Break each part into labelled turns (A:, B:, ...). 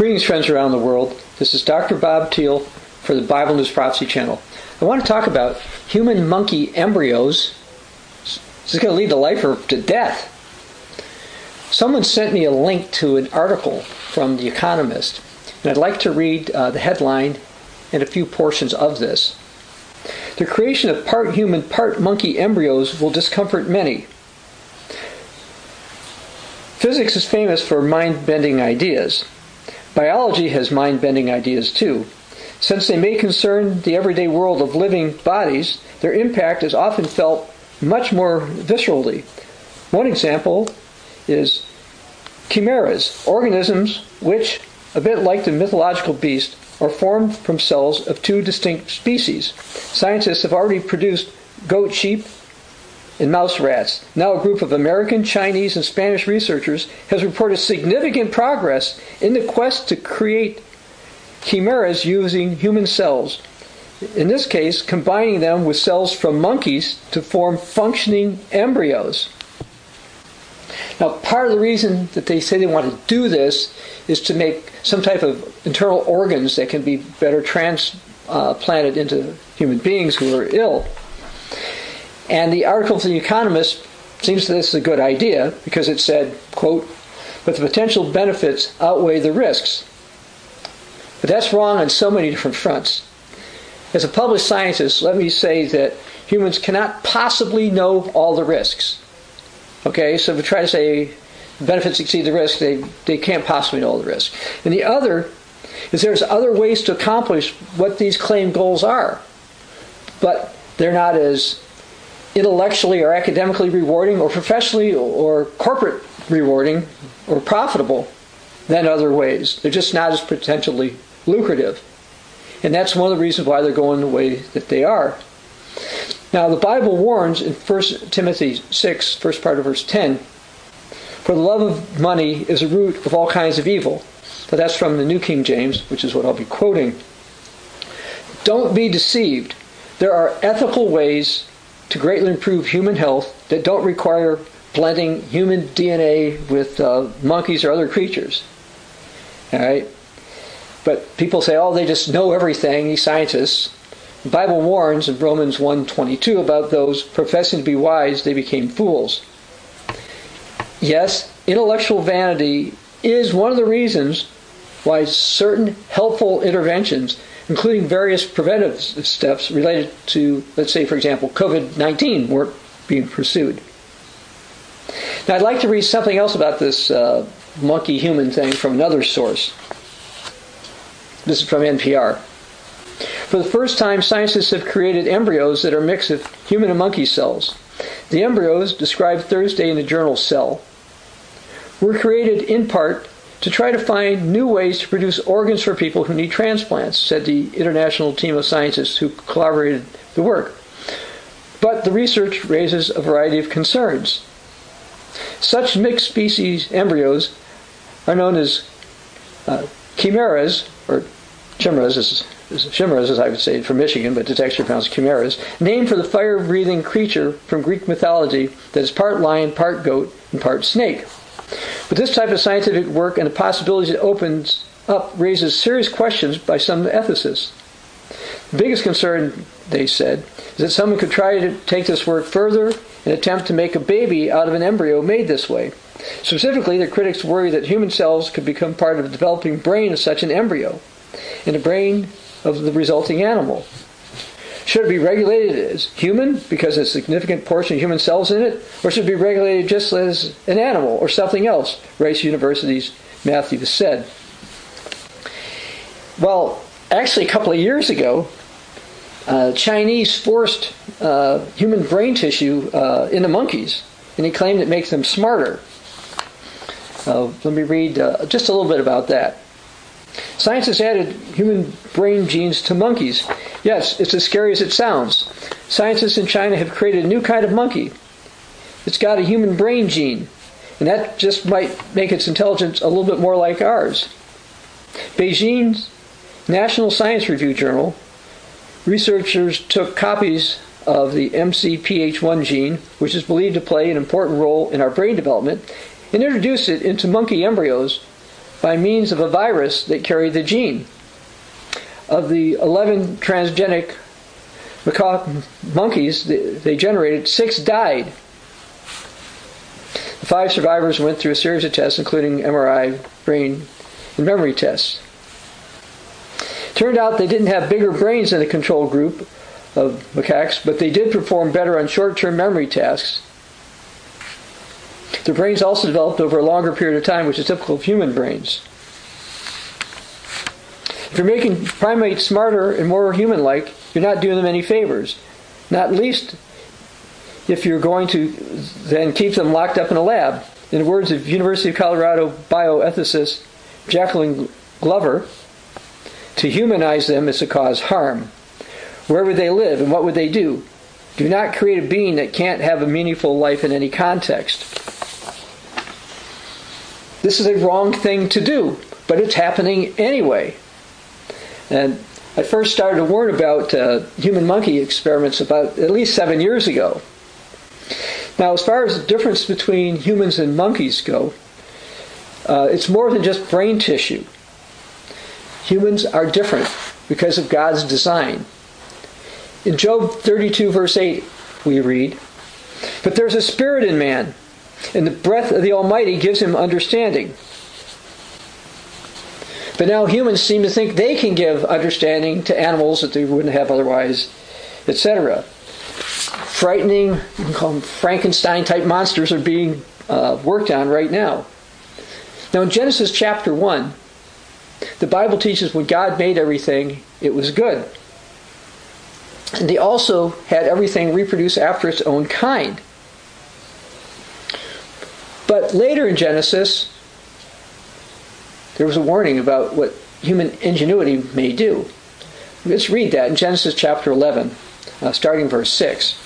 A: Greetings, friends around the world. This is Dr. Bob Thiel for the Bible News Prophecy Channel. I want to talk about human monkey embryos. This is going to lead the lifer to death. Someone sent me a link to an article from The Economist, and I'd like to read uh, the headline and a few portions of this. The creation of part human, part monkey embryos will discomfort many. Physics is famous for mind bending ideas. Biology has mind bending ideas too. Since they may concern the everyday world of living bodies, their impact is often felt much more viscerally. One example is chimeras, organisms which, a bit like the mythological beast, are formed from cells of two distinct species. Scientists have already produced goat sheep in mouse rats. Now, a group of American, Chinese, and Spanish researchers has reported significant progress in the quest to create chimeras using human cells. In this case, combining them with cells from monkeys to form functioning embryos. Now, part of the reason that they say they want to do this is to make some type of internal organs that can be better transplanted into human beings who are ill. And the article from The Economist seems that this is a good idea because it said, quote, but the potential benefits outweigh the risks. But that's wrong on so many different fronts. As a published scientist, let me say that humans cannot possibly know all the risks. Okay, so if we try to say benefits exceed the risk, they, they can't possibly know all the risks. And the other is there's other ways to accomplish what these claimed goals are, but they're not as intellectually or academically rewarding or professionally or corporate rewarding or profitable than other ways. They're just not as potentially lucrative. And that's one of the reasons why they're going the way that they are. Now, the Bible warns in 1 Timothy 6, first part of verse 10, for the love of money is a root of all kinds of evil. But that's from the New King James, which is what I'll be quoting. Don't be deceived. There are ethical ways to greatly improve human health that don't require blending human DNA with uh, monkeys or other creatures. All right? But people say, oh, they just know everything, these scientists. The Bible warns in Romans 1.22 about those professing to be wise, they became fools. Yes, intellectual vanity is one of the reasons why certain helpful interventions including various preventive steps related to, let's say, for example, COVID 19 weren't being pursued. Now, I'd like to read something else about this uh, monkey human thing from another source. This is from NPR. For the first time, scientists have created embryos that are a mix of human and monkey cells. The embryos, described Thursday in the journal Cell, were created in part to try to find new ways to produce organs for people who need transplants, said the international team of scientists who collaborated the work. But the research raises a variety of concerns. Such mixed species embryos are known as uh, chimeras, or chimeras, is, chimeras as I would say from Michigan, but it's actually pronounced chimeras, named for the fire breathing creature from Greek mythology that is part lion, part goat, and part snake. But this type of scientific work and the possibilities it opens up raises serious questions by some ethicists. The biggest concern, they said, is that someone could try to take this work further and attempt to make a baby out of an embryo made this way. Specifically, the critics worry that human cells could become part of the developing brain of such an embryo and the brain of the resulting animal. Should it be regulated as human because a significant portion of human cells in it, or should it be regulated just as an animal or something else? Rice University's Matthew said. Well, actually, a couple of years ago, uh, Chinese forced uh, human brain tissue uh, into monkeys, and he claimed it makes them smarter. Uh, let me read uh, just a little bit about that. Science has added human brain genes to monkeys. Yes, it's as scary as it sounds. Scientists in China have created a new kind of monkey. It's got a human brain gene, and that just might make its intelligence a little bit more like ours. Beijing's National Science Review journal, researchers took copies of the MCPH1 gene, which is believed to play an important role in our brain development, and introduced it into monkey embryos by means of a virus that carried the gene. Of the 11 transgenic macaque monkeys they generated, six died. The five survivors went through a series of tests, including MRI, brain, and memory tests. Turned out they didn't have bigger brains than the control group of macaques, but they did perform better on short-term memory tasks. Their brains also developed over a longer period of time, which is typical of human brains. If you're making primates smarter and more human-like, you're not doing them any favors. Not least if you're going to then keep them locked up in a lab. In the words of University of Colorado bioethicist Jacqueline Glover, to humanize them is to cause harm. Where would they live and what would they do? Do not create a being that can't have a meaningful life in any context. This is a wrong thing to do, but it's happening anyway. And I first started to warn about uh, human monkey experiments about at least seven years ago. Now, as far as the difference between humans and monkeys go, uh, it's more than just brain tissue. Humans are different because of God's design. In Job 32, verse 8, we read, But there's a spirit in man, and the breath of the Almighty gives him understanding. But now humans seem to think they can give understanding to animals that they wouldn't have otherwise, etc. Frightening, you can call them Frankenstein type monsters, are being uh, worked on right now. Now, in Genesis chapter 1, the Bible teaches when God made everything, it was good. And they also had everything reproduce after its own kind. But later in Genesis, there was a warning about what human ingenuity may do. Let's read that in Genesis chapter 11, uh, starting verse 6.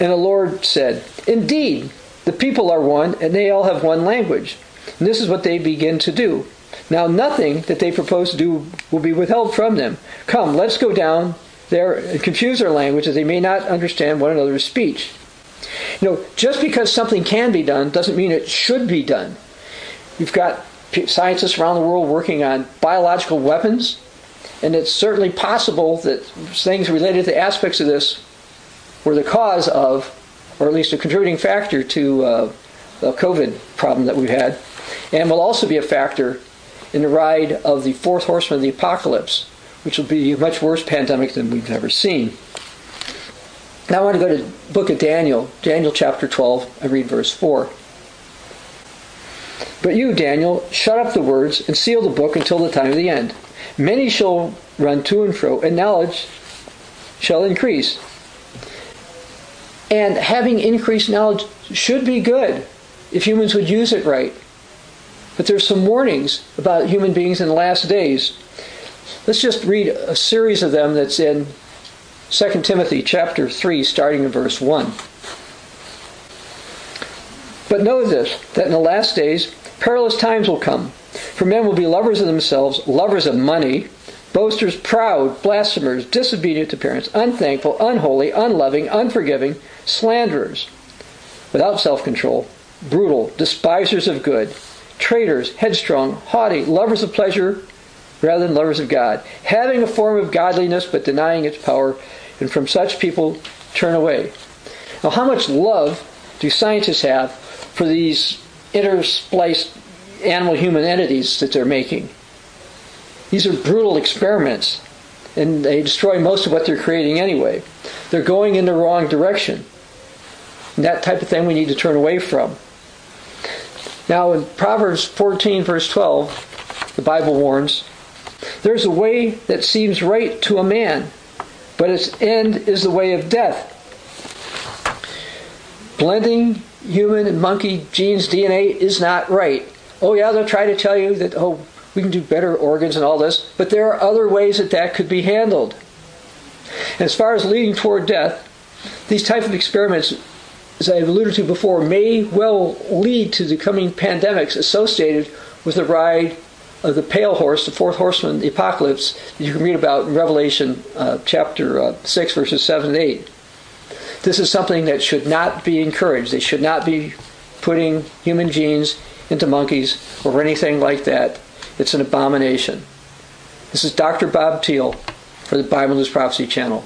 A: And the Lord said, Indeed, the people are one, and they all have one language. And this is what they begin to do. Now, nothing that they propose to do will be withheld from them. Come, let's go down there and confuse their language that they may not understand one another's speech. You know, just because something can be done doesn't mean it should be done. You've got scientists around the world working on biological weapons, and it's certainly possible that things related to aspects of this were the cause of, or at least a contributing factor to uh, the COVID problem that we've had, and will also be a factor in the ride of the fourth horseman of the apocalypse, which will be a much worse pandemic than we've ever seen. Now I want to go to the book of Daniel, Daniel chapter 12, I read verse 4. But you, Daniel, shut up the words and seal the book until the time of the end. Many shall run to and fro, and knowledge shall increase. And having increased knowledge should be good if humans would use it right. But there's some warnings about human beings in the last days. Let's just read a series of them that's in 2 Timothy chapter 3 starting in verse 1. But know this that in the last days perilous times will come. For men will be lovers of themselves, lovers of money, boasters, proud, blasphemers, disobedient to parents, unthankful, unholy, unloving, unforgiving, slanderers, without self control, brutal, despisers of good, traitors, headstrong, haughty, lovers of pleasure rather than lovers of God, having a form of godliness but denying its power, and from such people turn away. Now, how much love do scientists have for these interspliced animal human entities that they're making? These are brutal experiments, and they destroy most of what they're creating anyway. They're going in the wrong direction. And that type of thing we need to turn away from. Now, in Proverbs 14, verse 12, the Bible warns there's a way that seems right to a man, but its end is the way of death. Blending human and monkey genes DNA is not right. Oh, yeah, they'll try to tell you that, oh, we can do better organs and all this, but there are other ways that that could be handled. And as far as leading toward death, these type of experiments, as I've alluded to before, may well lead to the coming pandemics associated with the ride of the pale horse, the fourth horseman, the apocalypse, that you can read about in Revelation uh, chapter uh, 6, verses 7 and 8. This is something that should not be encouraged. They should not be putting human genes into monkeys or anything like that. It's an abomination. This is Dr. Bob Thiel for the Bible News Prophecy Channel.